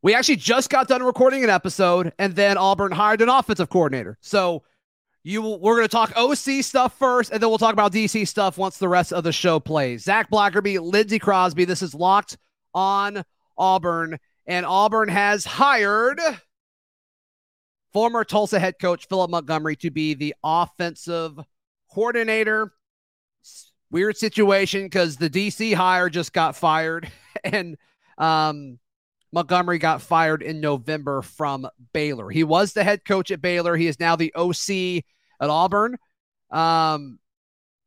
We actually just got done recording an episode, and then Auburn hired an offensive coordinator. So you we're going to talk OC stuff first, and then we'll talk about DC stuff once the rest of the show plays. Zac Blackerby, Lindsey Crosby. This is locked on Auburn, and Auburn has hired former Tulsa head coach Philip Montgomery to be the offensive coordinator. Weird situation because the DC hire just got fired, and um, Montgomery got fired in November from Baylor. He was the head coach at Baylor. He is now the OC at Auburn. Um,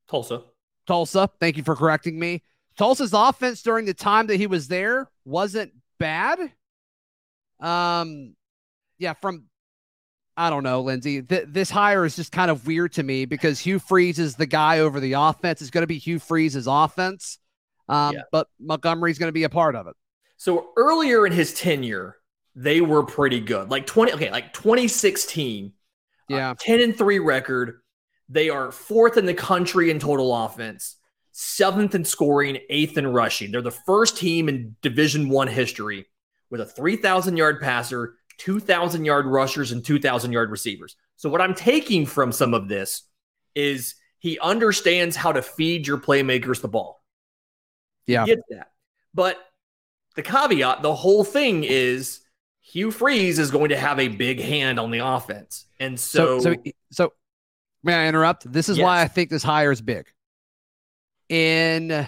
Tulsa. Tulsa. Thank you for correcting me. Tulsa's offense during the time that he was there wasn't bad. Um, yeah, from I don't know, Lindsey. Th- this hire is just kind of weird to me because Hugh Freeze is the guy over the offense. It's going to be Hugh Freeze's offense, um, yeah. but Montgomery's going to be a part of it. So earlier in his tenure, they were pretty good. Like 20, okay, like 2016, yeah, uh, 10 and 3 record. They are fourth in the country in total offense, seventh in scoring, eighth in rushing. They're the first team in Division One history with a 3,000 yard passer, 2,000 yard rushers, and 2,000 yard receivers. So, what I'm taking from some of this is he understands how to feed your playmakers the ball. Yeah. He gets that. But the caveat, the whole thing is Hugh Freeze is going to have a big hand on the offense. And so, so, so, so may I interrupt? This is yes. why I think this hire is big. In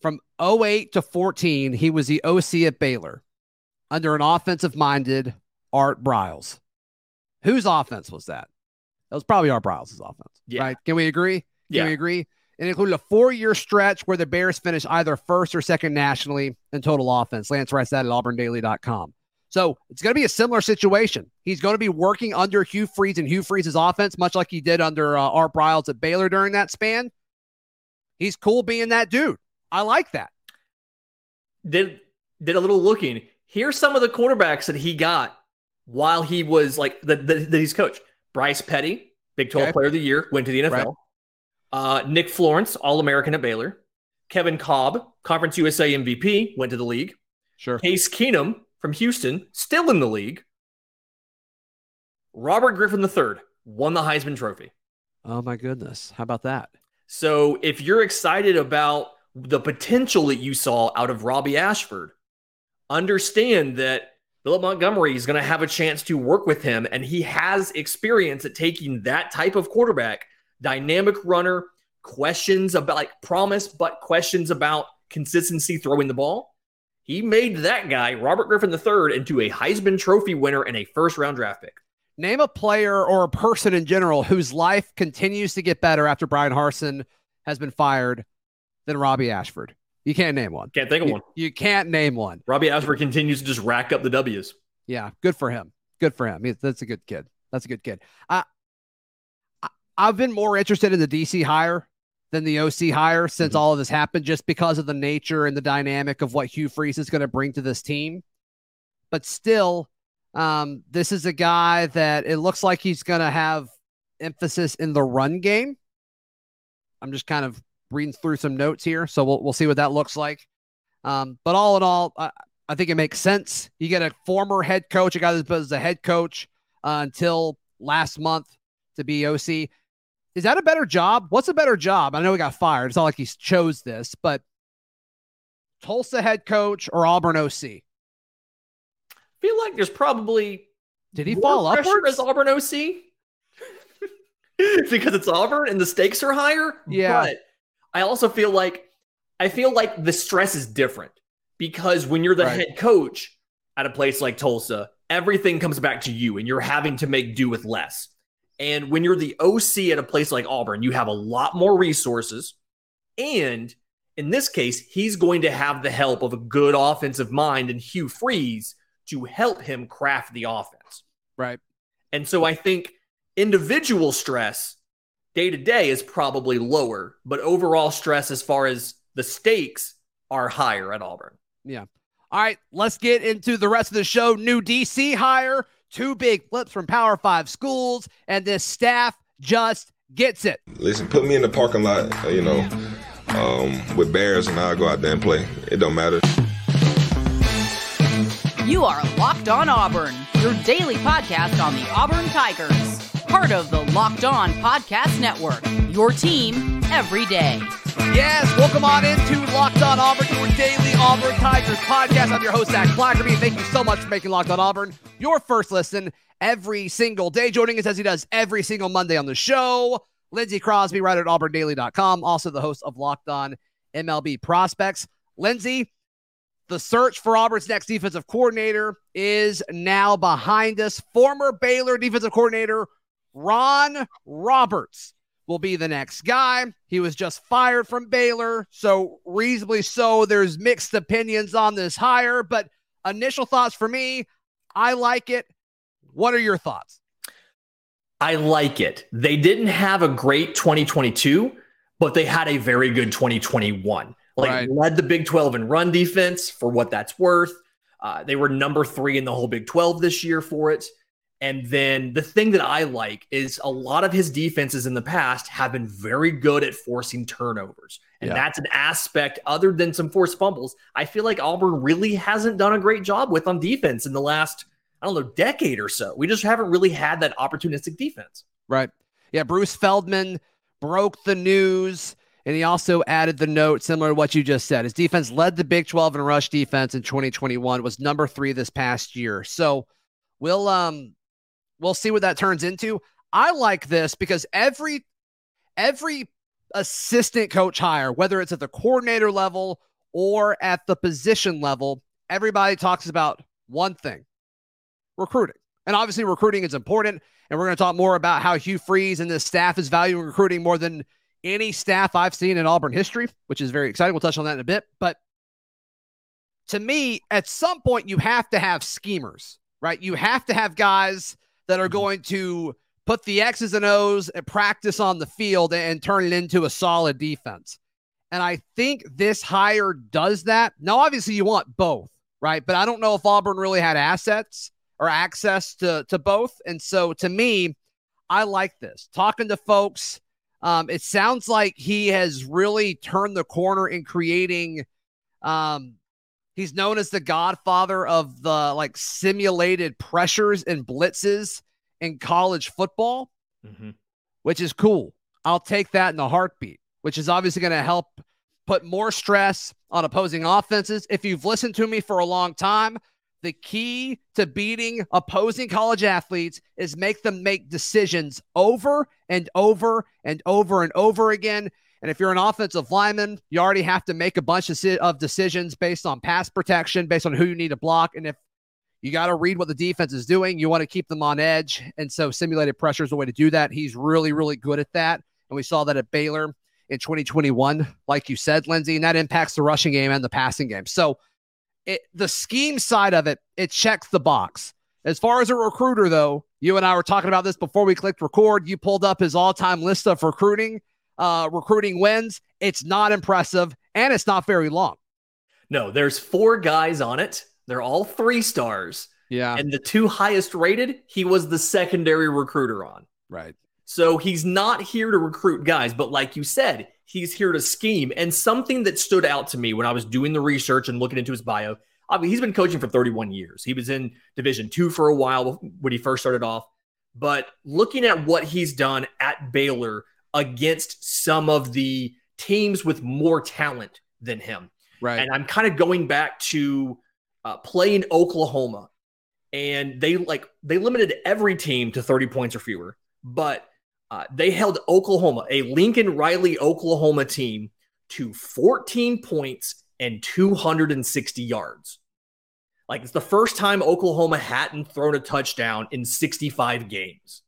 from 08 to 14, he was the OC at Baylor under an offensive minded Art Briles. Whose offense was that? That was probably Art Briles' offense. Yeah. Right? Can we agree? Can yeah. we agree? It included a four year stretch where the Bears finished either first or second nationally in total offense. Lance writes that at auburndaily.com. So it's going to be a similar situation. He's going to be working under Hugh Freeze and Hugh Freeze's offense, much like he did under uh, Art Briles at Baylor during that span. He's cool being that dude. I like that. Did did a little looking. Here's some of the quarterbacks that he got while he was like that he's coached. Bryce Petty, Big 12 okay. Player of the Year, went to the NFL. Right. Uh, Nick Florence, All American at Baylor. Kevin Kolb, Conference USA MVP, went to the league. Sure. Case Keenum from Houston, still in the league. Robert Griffin III won the Heisman Trophy. Oh my goodness. How about that? So if you're excited about the potential that you saw out of Robbie Ashford, understand that Philip Montgomery is going to have a chance to work with him, and he has experience at taking that type of quarterback dynamic runner, questions about like promise, but questions about consistency throwing the ball. He made that guy, Robert Griffin III, into a Heisman Trophy winner and a first round draft pick. Name a player or a person in general whose life continues to get better after Brian Harsin has been fired than Robbie Ashford. You can't name one. Can't think of you, one. You can't name one. Robbie Ashford continues to just rack up the W's. Yeah, good for him. Good for him. That's a good kid. That's a good kid. Uh, I've been more interested in the DC hire than the OC hire since mm-hmm. all of this happened, just because of the nature and the dynamic of what Hugh Freeze is going to bring to this team. But still, um, this is a guy that it looks like he's going to have emphasis in the run game. I'm just kind of reading through some notes here, so we'll we'll see what that looks like. Um, but all in all, I, I, think it makes sense. You get a former head coach, a guy that was a head coach uh, until last month to be OC. Is that a better job? What's a better job? I know he got fired. It's not like he chose this, but Tulsa head coach or Auburn OC? I feel like there's probably did he fall upwards as Auburn OC because it's Auburn and the stakes are higher. Yeah, but I also feel like I feel like the stress is different because when you're the right. head coach at a place like Tulsa, everything comes back to you and you're having to make do with less. And when you're the OC at a place like Auburn, you have a lot more resources. And in this case, he's going to have the help of a good offensive mind and Hugh Freeze to help him craft the offense. Right. And so I think individual stress day to day is probably lower, but overall stress as far as the stakes are higher at Auburn. Yeah. All right, let's get into the rest of the show. New DC hire two big flips from Power Five schools, and this staff just gets it. Listen, put me in the parking lot, you know, um, with Bears, and I'll go out there and play. It don't matter. You are Locked On Auburn, your daily podcast on the Auburn Tigers. Part of the Locked On Podcast Network, your team every day. Yes, welcome on into Locked On Auburn, your daily Auburn Tigers podcast. I'm your host, Zac Blackerby. Thank you so much for making Locked On Auburn your first listen every single day. Joining us as he does every single Monday on the show, Lindsey Crosby, writer at auburndaily.com, also the host of Locked On MLB Prospects. Lindsey, the search for Auburn's next defensive coordinator is now behind us. Former Baylor defensive coordinator Ron Roberts will be the next guy. He was just fired from Baylor, so reasonably so. There's mixed opinions on this hire, but initial thoughts for me, I like it. What are your thoughts? I like it. They didn't have a great 2022, but they had a very good 2021. Like right. led the Big 12 in run defense for what that's worth. Uh, they were number three in the whole Big 12 this year for it. And then the thing that I like is a lot of his defenses in the past have been very good at forcing turnovers. And yeah. that's an aspect other than some forced fumbles. I feel like Auburn really hasn't done a great job with on defense in the last, I don't know, decade or so. We just haven't really had that opportunistic defense. Right. Yeah. Bruce Feldman broke the news and he also added the note similar to what you just said. His defense led the Big 12 in rush defense in 2021, was number three this past year. So we'll um we'll see what that turns into. I like this because every every assistant coach hire, whether it's at the coordinator level or at the position level, everybody talks about one thing recruiting. And obviously, recruiting is important. And we're going to talk more about how Hugh Freeze and the staff is valuing recruiting more than any staff I've seen in Auburn history, which is very exciting. We'll touch on that in a bit. But to me, at some point, you have to have schemers, right? You have to have guys that are mm-hmm. going to put the X's and O's and practice on the field and turn it into a solid defense. And I think this hire does that. Now, obviously, you want both, right? But I don't know if Auburn really had assets or access to, to both. And so to me, I like this. Talking to folks, um, it sounds like he has really turned the corner in creating. Um, he's known as the godfather of the like simulated pressures and blitzes in college football, mm-hmm. which is cool. I'll take that in a heartbeat, which is obviously going to help put more stress on opposing offenses. If you've listened to me for a long time, the key to beating opposing college athletes is make them make decisions over and over and over and over again. And if you're an offensive lineman, you already have to make a bunch of, decisions based on pass protection, based on who you need to block. And if you got to read what the defense is doing, you want to keep them on edge. And so simulated pressure is a way to do that. He's really, really good at that. And we saw that at Baylor in 2021, like you said, Lindsey, and that impacts the rushing game and the passing game. So, it, the scheme side of it, it checks the box. As far as a recruiter, though, you and I were talking about this before we clicked record. You pulled up his all-time list of recruiting, uh, recruiting wins. It's not impressive, and it's not very long. No, there's four guys on it. They're all three stars. Yeah, and the two highest rated, he was the secondary recruiter on. Right. So he's not here to recruit guys, but like you said, he's here to scheme. And something that stood out to me when I was doing the research and looking into his bio, I mean, he's been coaching for 31 years. He was in Division two for a while when he first started off. But looking at what he's done at Baylor against some of the teams with more talent than him. Right. And I'm kind of going back to uh, playing Oklahoma. And they like they limited every team to 30 points or fewer. But uh, they held Oklahoma, a Lincoln Riley Oklahoma team, to 14 points and 260 yards. Like it's the first time Oklahoma hadn't thrown a touchdown in 65 games.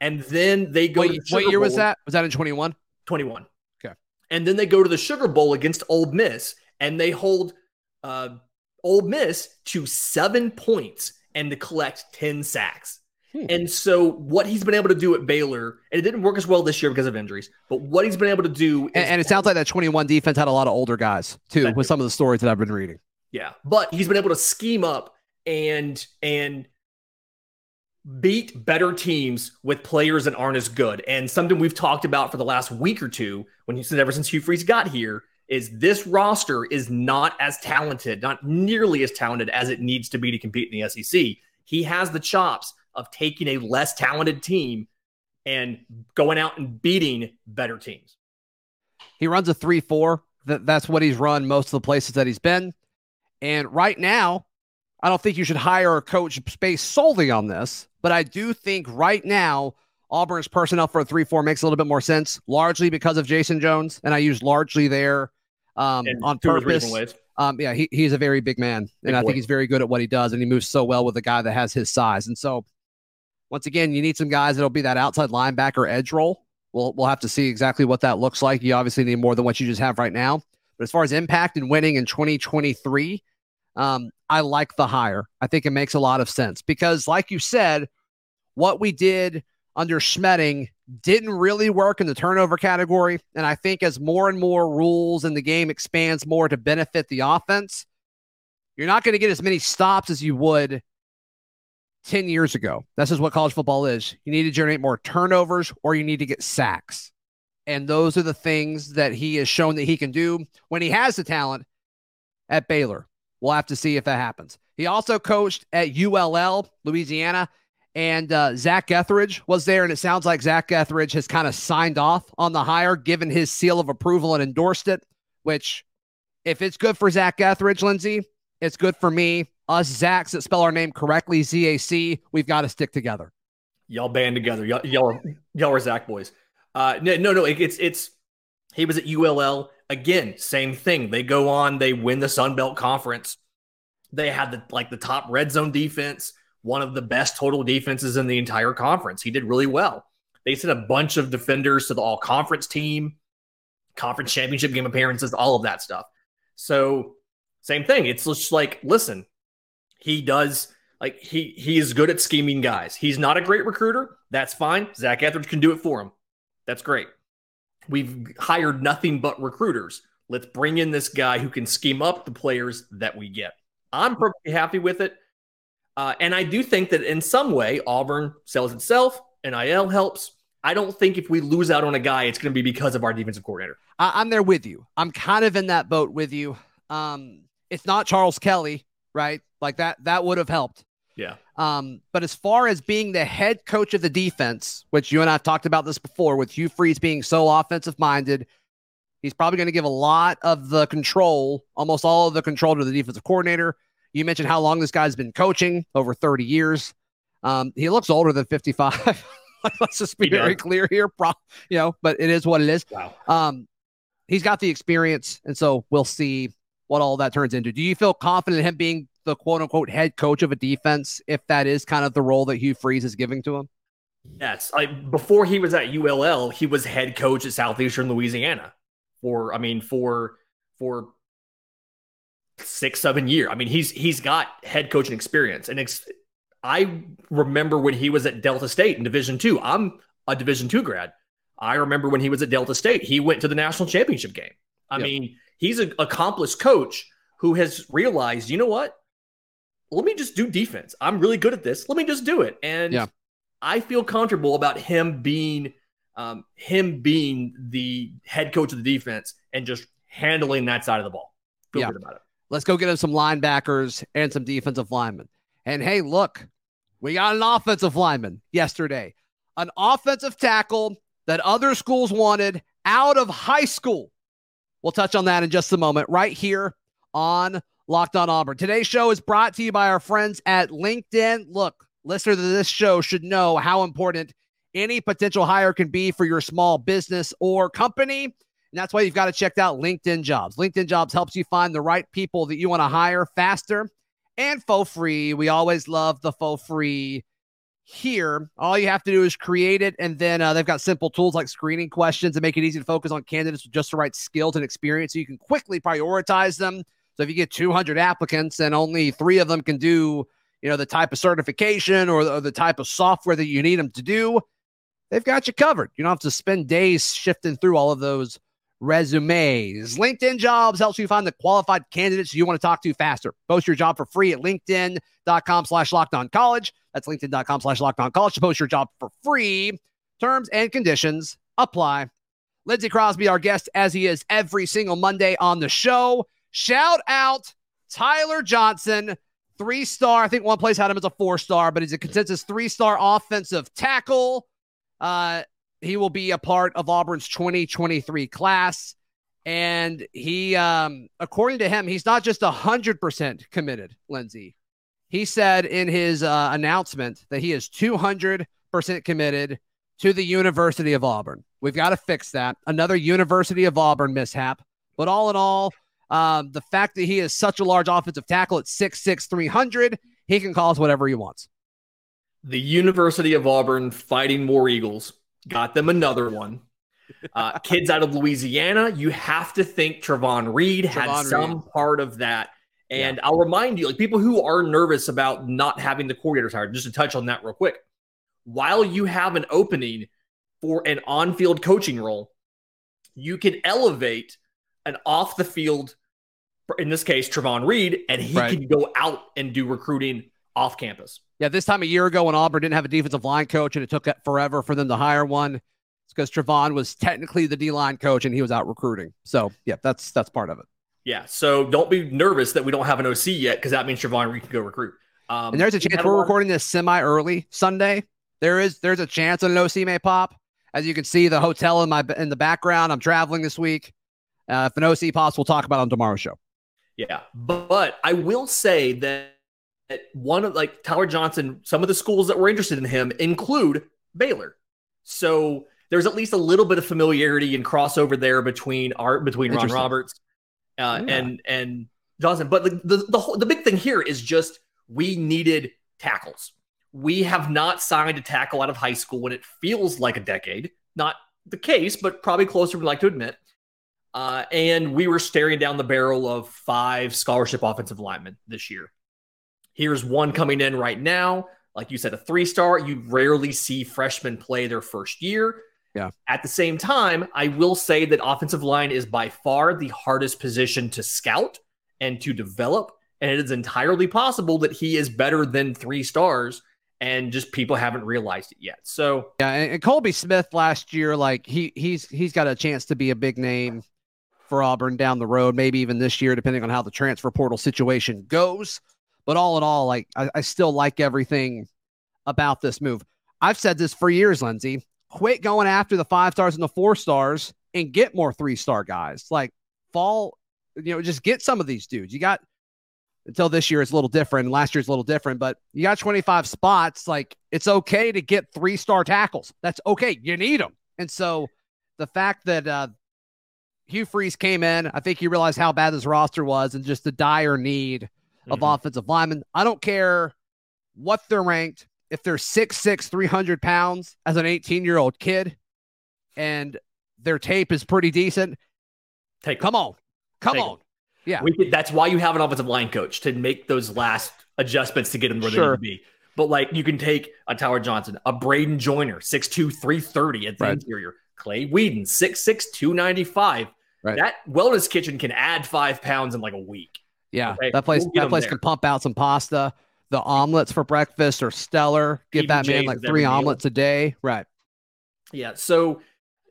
And then they go. Wait, what year Bowl. was that? Was that in 21? 21. Okay. And then they go to the Sugar Bowl against Ole Miss, and they hold uh, Ole Miss to seven points and to collect 10 sacks. Hmm. And so, what he's been able to do at Baylor, and it didn't work as well this year because of injuries, but what he's been able to do, and, and, it sounds like that 21 defense had a lot of older guys too, with some of the stories that I've been reading. Yeah, but he's been able to scheme up and and beat better teams with players that aren't as good. And something we've talked about for the last week or two, when ever since Hugh Freeze got here, is this roster is not as talented, not nearly as talented as it needs to be to compete in the SEC. He has the chops of taking a less talented team and going out and beating better teams. He runs a 3 4. That's what he's run most of the places that he's been. And right now, I don't think you should hire a coach based solely on this, but I do think right now, Auburn's personnel for a 3 4 makes a little bit more sense, largely because of Jayson Jones. And I use largely there um, on purpose. Um, yeah, he, he's a very big man, and I think he's very good at what he does, and he moves so well with a guy that has his size. And so, once again, you need some guys that'll be that outside linebacker edge role. We'll we'll have to see exactly what that looks like. You obviously need more than what you just have right now. But as far as impact and winning in 2023, um, I like the hire. I think it makes a lot of sense because, like you said, what we did under Schmedding didn't really work in the turnover category. And I think as more and more rules in the game expands more to benefit the offense, you're not going to get as many stops as you would 10 years ago. This is what college football is. You need to generate more turnovers or you need to get sacks. And those are the things that he has shown that he can do when he has the talent at Baylor. We'll have to see if that happens. He also coached at ULL, Louisiana. And uh, Zac Etheridge was there, and it sounds like Zac Etheridge has kind of signed off on the hire, given his seal of approval and endorsed it. Which, if it's good for Zac Etheridge, Lindsey, it's good for me. Us Zachs that spell our name correctly, Z A C, we've got to stick together. Y'all band together. Y'all, y'all, are, y'all are Zach boys. Uh, no, no, no. It, it's it's he was at ULL again. Same thing. They go on. They win the Sun Belt Conference. They had the like the top red zone defense one of the best total defenses in the entire conference. He did really well. They sent a bunch of defenders to the all conference team, conference championship game appearances, all of that stuff. So, same thing. It's just like, listen, he does like he he is good at scheming guys. He's not a great recruiter. That's fine. Zac Etheridge can do it for him. That's great. We've hired nothing but recruiters. Let's bring in this guy who can scheme up the players that we get. I'm perfectly happy with it. Uh, and I do think that in some way, Auburn sells itself, NIL helps. I don't think if we lose out on a guy, it's going to be because of our defensive coordinator. I- am there with you. I'm kind of in that boat with you. Um, it's not Charles Kelly, right? Like that, that would have helped. Yeah. Um, but as far as being the head coach of the defense, which you and I have talked about this before, with Hugh Freeze being so offensive minded, he's probably going to give a lot of the control, almost all of the control to the defensive coordinator. You mentioned how long this guy's been coaching over 30 years. Um, he looks older than 55. Let's just be he very does. clear here. Pro, you know, but it is what it is. Wow. Um, he's got the experience, and so we'll see what all that turns into. Do you feel confident in him being the quote unquote head coach of a defense if that is kind of the role that Hugh Freeze is giving to him? Yes. Like before he was at ULL, he was head coach at Southeastern Louisiana for, I mean, for, for six, seven years. I mean, he's he's got head coaching experience, and ex- I remember when he was at Delta State in Division Two. I'm a Division Two grad. I remember when he was at Delta State. He went to the national championship game. I yep. mean, he's an accomplished coach who has realized, you know what? Let me just do defense. I'm really good at this. Let me just do it. And yeah. I feel comfortable about him being um, him being the head coach of the defense and just handling that side of the ball. Feel yeah. good about it. Let's go get him some linebackers and some defensive linemen. And hey, look, we got an offensive lineman yesterday, an offensive tackle that other schools wanted out of high school. We'll touch on that in just a moment, right here on Locked on Auburn. Today's show is brought to you by our friends at LinkedIn. Look, listener to this show should know how important any potential hire can be for your small business or company. And that's why you've got to check out LinkedIn Jobs. LinkedIn Jobs helps you find the right people that you want to hire faster and for free. We always love the for free here. All you have to do is create it, and then uh, they've got simple tools like screening questions to make it easy to focus on candidates with just the right skills and experience so you can quickly prioritize them. So if you get 200 applicants and only three of them can do, you know, the type of certification or the, type of software that you need them to do, they've got you covered. You don't have to spend days shifting through all of those resumes. LinkedIn Jobs helps you find the qualified candidates you want to talk to faster. Post your job for free at linkedin.com slash college. That's linkedin.com slash college to post your job for free. Terms and conditions apply. Lindsey Crosby, our guest, as he is every single Monday on the show. Shout out Tyler Johnson, three star. I think one place had him as a four star, but he's a consensus three star offensive tackle. Uh, he will be a part of Auburn's 2023 class. And he, um, according to him, he's not just 100% committed, Lindsey. He said in his uh, announcement that he is 200% committed to the University of Auburn. We've got to fix that. Another University of Auburn mishap. But all in all, um, the fact that he is such a large offensive tackle at 6'6, 300, he can call us whatever he wants. The University of Auburn fighting War Eagles got them another one. Uh, kids out of Louisiana, you have to think Trovon Reed had Trovon some Reed. part of that. And I'll remind you, like people who are nervous about not having the coordinators hired, just to touch on that real quick. While you have an opening for an on-field coaching role, you can elevate an off the field, in this case, Trovon Reed, and he Right. can go out and do recruiting off campus. Yeah, this time a year ago when Auburn didn't have a defensive line coach and it took forever for them to hire one, it's because Trovon was technically the D line coach and he was out recruiting. So yeah, that's that's part of it. Yeah, so don't be nervous that we don't have an OC yet, because that means Trovon Reed can go recruit. Um, And there's a chance we're recording this semi early Sunday. There is there's a chance an OC may pop. As you can see, the hotel in my in the background. I'm traveling this week. Uh, if an OC pops, we'll talk about on tomorrow's show. Yeah, but, I will say that, one of like Tyler Johnson, some of the schools that were interested in him include Baylor. So there's at least a little bit of familiarity and crossover there between art between Ron Roberts uh, Yeah. and and Johnson. But the the the, whole, the big thing here is just we needed tackles. We have not signed a tackle out of high school, when it feels like a decade. Not the case, but probably closer we like to admit. Uh, and we were staring down the barrel of five scholarship offensive linemen this year. Here's one coming in right now. Like you said, a three star. You rarely see freshmen play their first year. Yeah. At the same time, I will say that offensive line is by far the hardest position to scout and to develop. And it is entirely possible that he is better than three stars, and just people haven't realized it yet. So, Yeah, and, and Colby Smith last year, like he he's he's got a chance to be a big name for Auburn down the road, maybe even this year, depending on how the transfer portal situation goes. But all in all, like I, I still like everything about this move. I've said this for years, Lindsey. Quit going after the five stars and the four stars and get more three star guys. Like fall, you know, just get some of these dudes. You got until this year it's a little different. Last year's a little different, but you got 25 spots. Like it's okay to get three star tackles. That's okay. You need them. And so the fact that uh, Hugh Freeze came in, I think he realized how bad this roster was and just the dire need of Mhm. offensive linemen. I don't care what they're ranked. If they're 6'6, 300 pounds as an 18 year old kid and their tape is pretty decent, take come on. Come Take on. Yeah. We could, that's why you have an offensive line coach to make those last adjustments to get them where they need to be. But like you can take a Tower Johnson, a Bradyn Joiner, 6'2, 330 at the Right. interior, Clay Wedin, 6'6, 295. Right. That wellness kitchen can add five pounds in like a week. Yeah, Okay, that place we'll that place there. can pump out some pasta. The omelets for breakfast are stellar. Give that man like three meal. omelets a day. Right. Yeah. So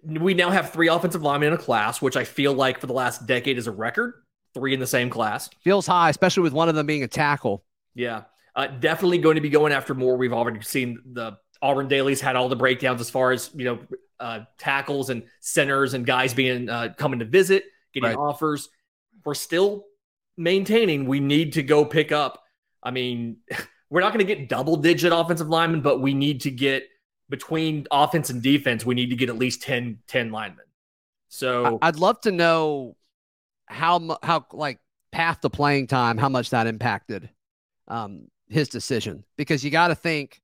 we now have three offensive linemen in a class, which I feel like for the last decade is a record. Three in the same class. Feels high, especially with one of them being a tackle. Yeah, uh, definitely going to be going after more. We've already seen the Auburn dailies had all the breakdowns as far as you know uh, tackles and centers and guys being uh, coming to visit, getting Right. offers. We're still maintaining. We need to go pick up. I mean, we're not going to get double digit offensive linemen, but we need to get between offense and defense. We need to get at least 10, 10 linemen. So I'd love to know how how like path to playing time, how much that impacted um, his decision. Because you got to think,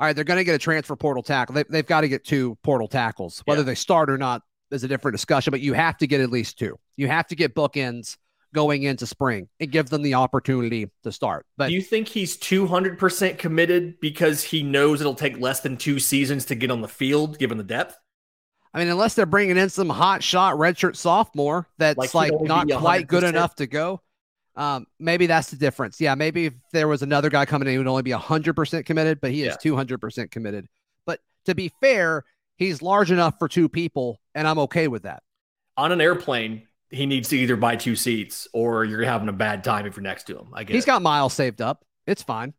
all right, they're going to get a transfer portal tackle. They, they've got to get two portal tackles. Whether Yeah. they start or not is a different discussion. But you have to get at least two. You have to get bookends going into spring and give them the opportunity to start. But Do you think he's 200% committed because he knows it'll take less than two seasons to get on the field, given the depth? I mean, unless they're bringing in some hot shot redshirt sophomore that's Like like, not quite good enough to go, um, maybe that's the difference. Yeah, maybe if there was another guy coming in, he would only be 100% committed, but he is 200% committed. But to be fair, He's large enough for two people, and I'm okay with that. On an airplane, he needs to either buy two seats or you're having a bad time if you're next to him. I guess He's got miles saved up. It's fine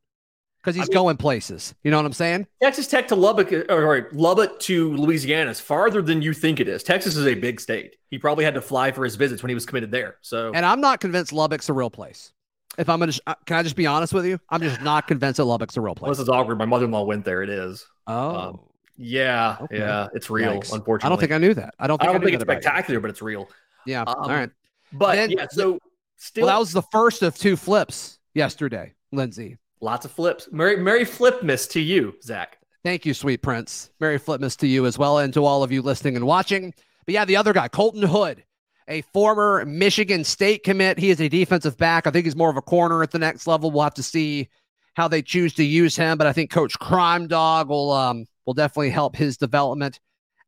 because he's I mean- going places. You know what I'm saying? Texas Tech to Lubbock, or sorry, Lubbock to Louisiana is farther than you think it is. Texas is a big state. He probably had to fly for his visits when he was committed there. So And I'm not convinced Lubbock's a real place. If I'm gonna, sh- uh, can I just be honest with you? I'm just not convinced that Lubbock's a real well, this place. is awkward. My mother-in-law went there. It is. Oh, um, Yeah, Okay. yeah, it's real. Yikes. Unfortunately, I don't think I knew that. I don't I think I, don't knew think it's that you. spectacular, but it's real. Yeah. Um, All right. But Then- yeah, so still Well, that was the first of two flips yesterday, Lindsey. Lots of flips. Merry Merry Flipmas to you, Zach. Thank you, sweet prince. Merry Flipmas to you as well, and to all of you listening and watching. But yeah, the other guy, Colton Hood, a former Michigan State commit. He is a defensive back. I think he's more of a corner at the next level. We'll have to see how they choose to use him, but I think Coach Crime Dog will um will definitely help his development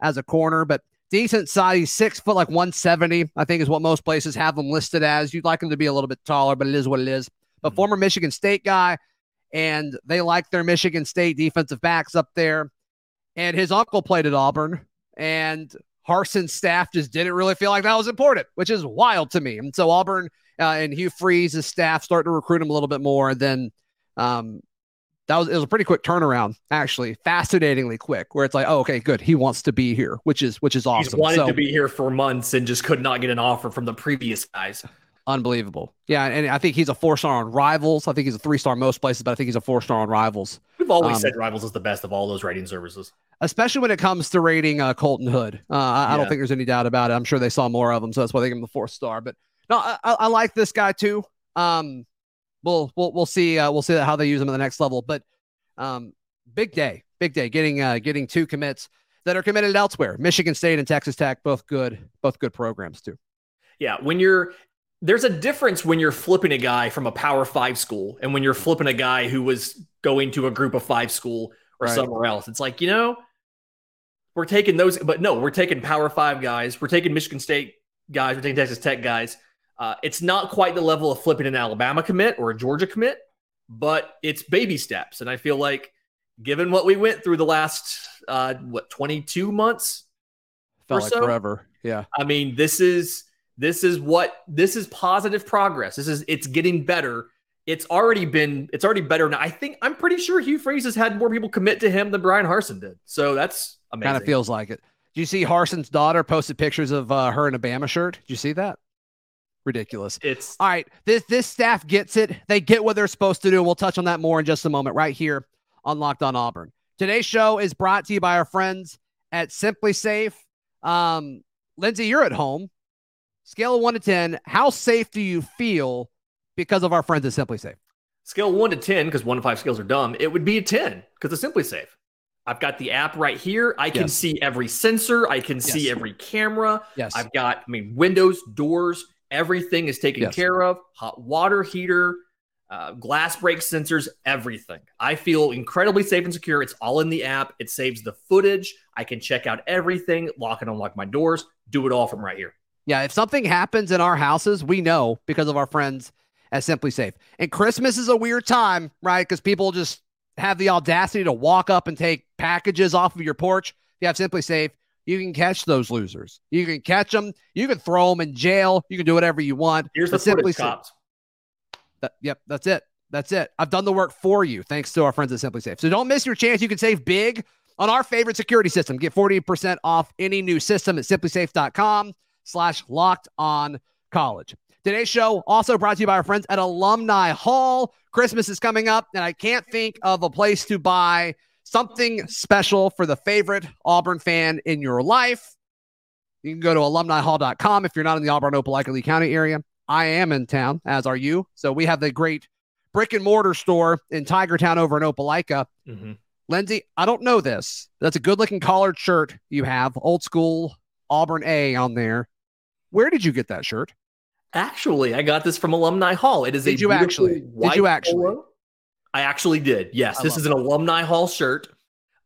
as a corner. But decent size, he's six foot like 170, I think is what most places have him listed as. You'd like him to be a little bit taller, but it is what it is. But Mhm. former Michigan State guy, and they like their Michigan State defensive backs up there. And his uncle played at Auburn, and Harsin's staff just didn't really feel like that was important, which is wild to me. And so Auburn uh, and Hugh Freeze's staff start to recruit him a little bit more. And then um, that was it was a pretty quick turnaround, actually, fascinatingly quick. Where it's like, oh, okay, good, he wants to be here, which is which is He's awesome. wanted So- to be here for months and just could not get an offer from the previous guys. Unbelievable. Yeah. And I think he's a four star on rivals. I think he's a three star most places, but I think he's a four star on rivals, We've always Um, said Rivals is the best of all those rating services. especially when it comes to rating uh, Colton Hood. Uh, I, I don't think there's any doubt about it. I'm sure they saw more of him. So that's why they gave him the four star. But no, I, I I like this guy too. Um, we'll, we'll, we'll see. Uh, we'll see how they use him at the next level. But um, big day, big day getting, uh, getting two commits that are committed elsewhere. Michigan State and Texas Tech, both good, both good programs too. Yeah, when you're there's a difference when you're flipping a guy from a Power Five school and when you're flipping a guy who was going to a Group of Five school or Right. somewhere else. It's like you know, we're taking those, but no, we're taking Power Five guys. We're taking Michigan State guys. We're taking Texas Tech guys. Uh, it's not quite the level of flipping an Alabama commit or a Georgia commit, but it's baby steps. And I feel like, given what we went through the last uh, what 22 months, Felt Or like so. forever. Yeah. I mean, this is this is what this is positive progress. This is it's getting better. It's already been it's already better now. I think I'm pretty sure Hugh Freeze has had more people commit to him than Brian Harsin did. So that's amazing. Kind of feels like it. Did you see Harsin's daughter posted pictures of uh, her in a Bama shirt? Did you see that? Ridiculous. it's All right, this this staff gets it. They get what they're supposed to do, and we'll touch on that more in just a moment, right here on Locked On Auburn. Today's show is brought to you by our friends at SimpliSafe. Um, Lindsey, you're at home. Scale of one to ten, how safe do you feel because of our friends at SimpliSafe? scale one to ten because one to five scales are dumb. It would be a ten because it's simply safe. I've got the app right here. I can Yes. see every sensor. I can see every camera. Yes, I've got, I mean, windows, doors, everything is taken Yes. care of. Hot water heater, uh, glass break sensors, everything. I feel incredibly safe and secure. It's all in the app. It saves the footage. I can check out everything, lock and unlock my doors, do it all from right here. Yeah, if something happens in our houses, we know because of our friends at SimpliSafe. And Christmas is a weird time, right? Because people just have the audacity to walk up and take packages off of your porch. If you have SimpliSafe, you can catch those losers. You can catch them. You can throw them in jail. You can do whatever you want. Here's the SimpliSafe- that, yep, that's it. That's it. I've done the work for you thanks to our friends at SimpliSafe. So don't miss your chance. You can save big on our favorite security system. Get 40% off any new system at simplisafe.com slash locked on college. Today's show also brought to you by our friends at Alumni Hall. Christmas is coming up, and I can't think of a place to buy something special for the favorite Auburn fan in your life. You can go to alumnihall.com if you're not in the Auburn Opelika Lee County area. I am in town, as are you. So we have the great brick and mortar store in Tigertown over in Opelika. Mhm. Lindsey, I don't know this. That's a good looking collared shirt you have, old school Auburn A on there. Where did you get that shirt? Actually, I got this from Alumni Hall. It is a you actually? Did you actually? polo. I actually did. Yes, I this is an Alumni Hall shirt.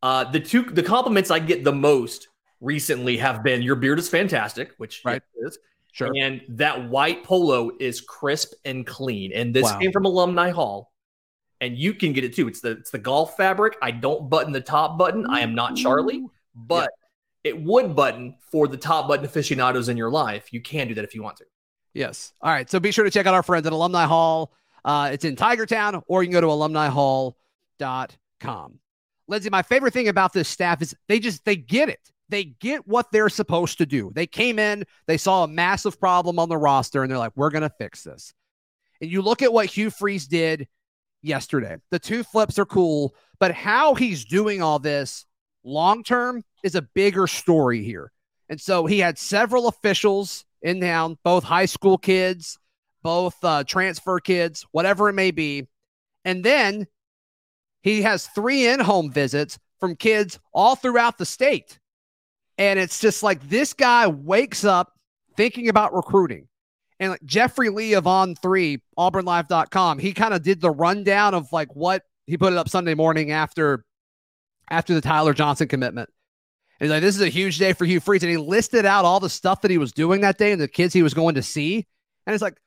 Uh, the two the compliments I get the most recently have been your beard is fantastic, which Right. is, Sure. and that white polo is crisp and clean. And this Wow. came from Alumni Hall, and you can get it too. It's the it's the golf fabric. I don't button the top button. I am not Charlie, but it would button for the top button aficionados in your life. You can do that if you want to. Yes. All right. So be sure to check out our friends at Alumni Hall. Uh, it's in Tigertown, or you can go to alumnihall.com. Lindsey, my favorite thing about this staff is they just they get it. They get what they're supposed to do. They came in, they saw a massive problem on the roster, and they're like, we're gonna fix this. And you look at what Hugh Freeze did yesterday. The two flips are cool, but how he's doing all this long term is a bigger story here. And so he had several officials in town, both high school kids, both uh, transfer kids, whatever it may be. And then he has three in home visits from kids all throughout the state. And it's just like this guy wakes up thinking about recruiting. And like Jeffrey Lee of On Three, AuburnLive.com, he kind of did the rundown of like what he put it up Sunday morning after after the Tyler Johnson commitment. He's like, this is a huge day for Hugh Freeze. And he listed out all the stuff that he was doing that day and the kids he was going to see. And it's like,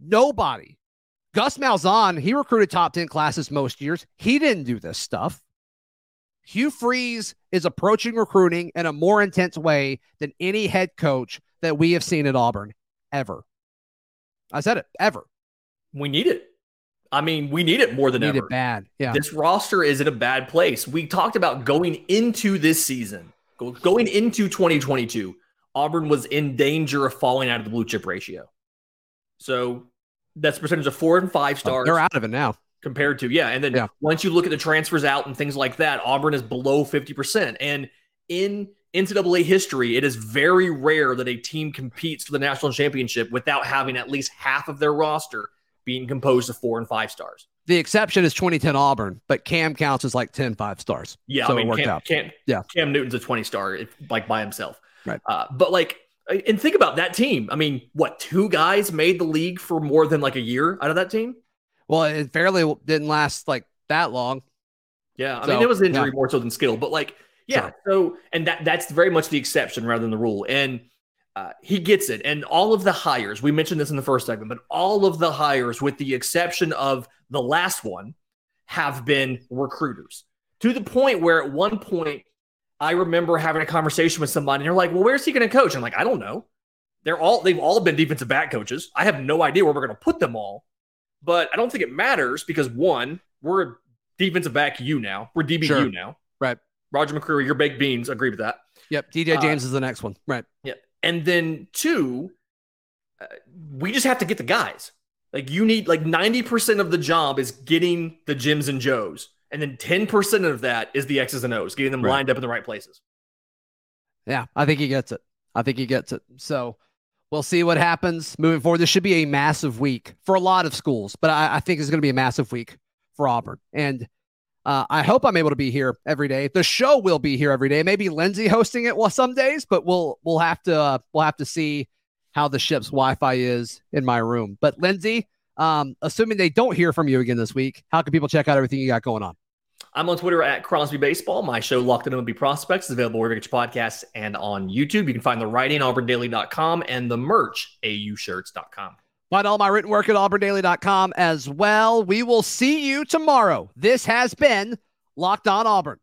nobody. Gus Malzahn, he recruited top 10 classes most years. He didn't do this stuff. Hugh Freeze is approaching recruiting in a more intense way than any head coach that we have seen at Auburn ever. I said it, ever. We need it. I mean, we need it more than need ever. it bad. Yeah. This roster is in a bad place. We talked about going into this season, going into 2022, Auburn was in danger of falling out of the blue chip ratio. So that's percentage of four and five oh, stars. They're out of it now. Compared to, yeah. And then Yeah. once you look at the transfers out and things like that, Auburn is below 50%. And in NCAA history, it is very rare that a team competes for the national championship without having at least half of their roster being composed of four and five stars. The exception is 2010 Auburn, but Cam counts as like 10 five stars. Yeah, So I it mean, worked Cam, out. Cam, Yeah. Cam Newton's a 20 star, if, like by himself. Right. Uh, but like, and think about that team. I mean, what, two guys made the league for more than like a year out of that team? Well, it fairly didn't last like that long. Yeah. I So, mean, it was injury yeah. more so than skill, but like, yeah. Sure. So, and that that's very much the exception rather than the rule. And uh, he gets it. And all of the hires, we mentioned this in the first segment, but all of the hires, with the exception of the last one, have been recruiters to the point where at one point I remember having a conversation with somebody and they're like, well, where's he going to coach? I'm like, I don't know. They're all, they've all been defensive back coaches. I have no idea where we're going to put them all, but I don't think it matters because one, we're a defensive back U now. We're DBU Sure. now. Right. Roger McCreary, your baked beans. Agree with that. Yep. DJ Uh, James is the next one. Right. And then two, uh, we just have to get the guys. Like you need like 90% of the job is getting the Jims and Joes. And then 10% of that is the X's and O's, getting them Right. lined up in the right places. Yeah. I think he gets it. I think he gets it. So we'll see what happens moving forward. This should be a massive week for a lot of schools, but I, I think it's going to be a massive week for Auburn. And uh, I hope I'm able to be here every day. The show will be here every day. Maybe Lindsey hosting it well some days, but we'll we'll have to uh, we'll have to see how the ship's Wi-Fi is in my room. But Lindsey, um, assuming they don't hear from you again this week, how can people check out everything you got going on? I'm on Twitter at Crosby Baseball. My show, Locked On MLB Prospects, is available wherever you get your podcasts and on YouTube. You can find the writing, auburndaily.com, and the merch, aushirts.com. Find all my written work at auburndaily.com as well. We will see you tomorrow. This has been Locked On Auburn.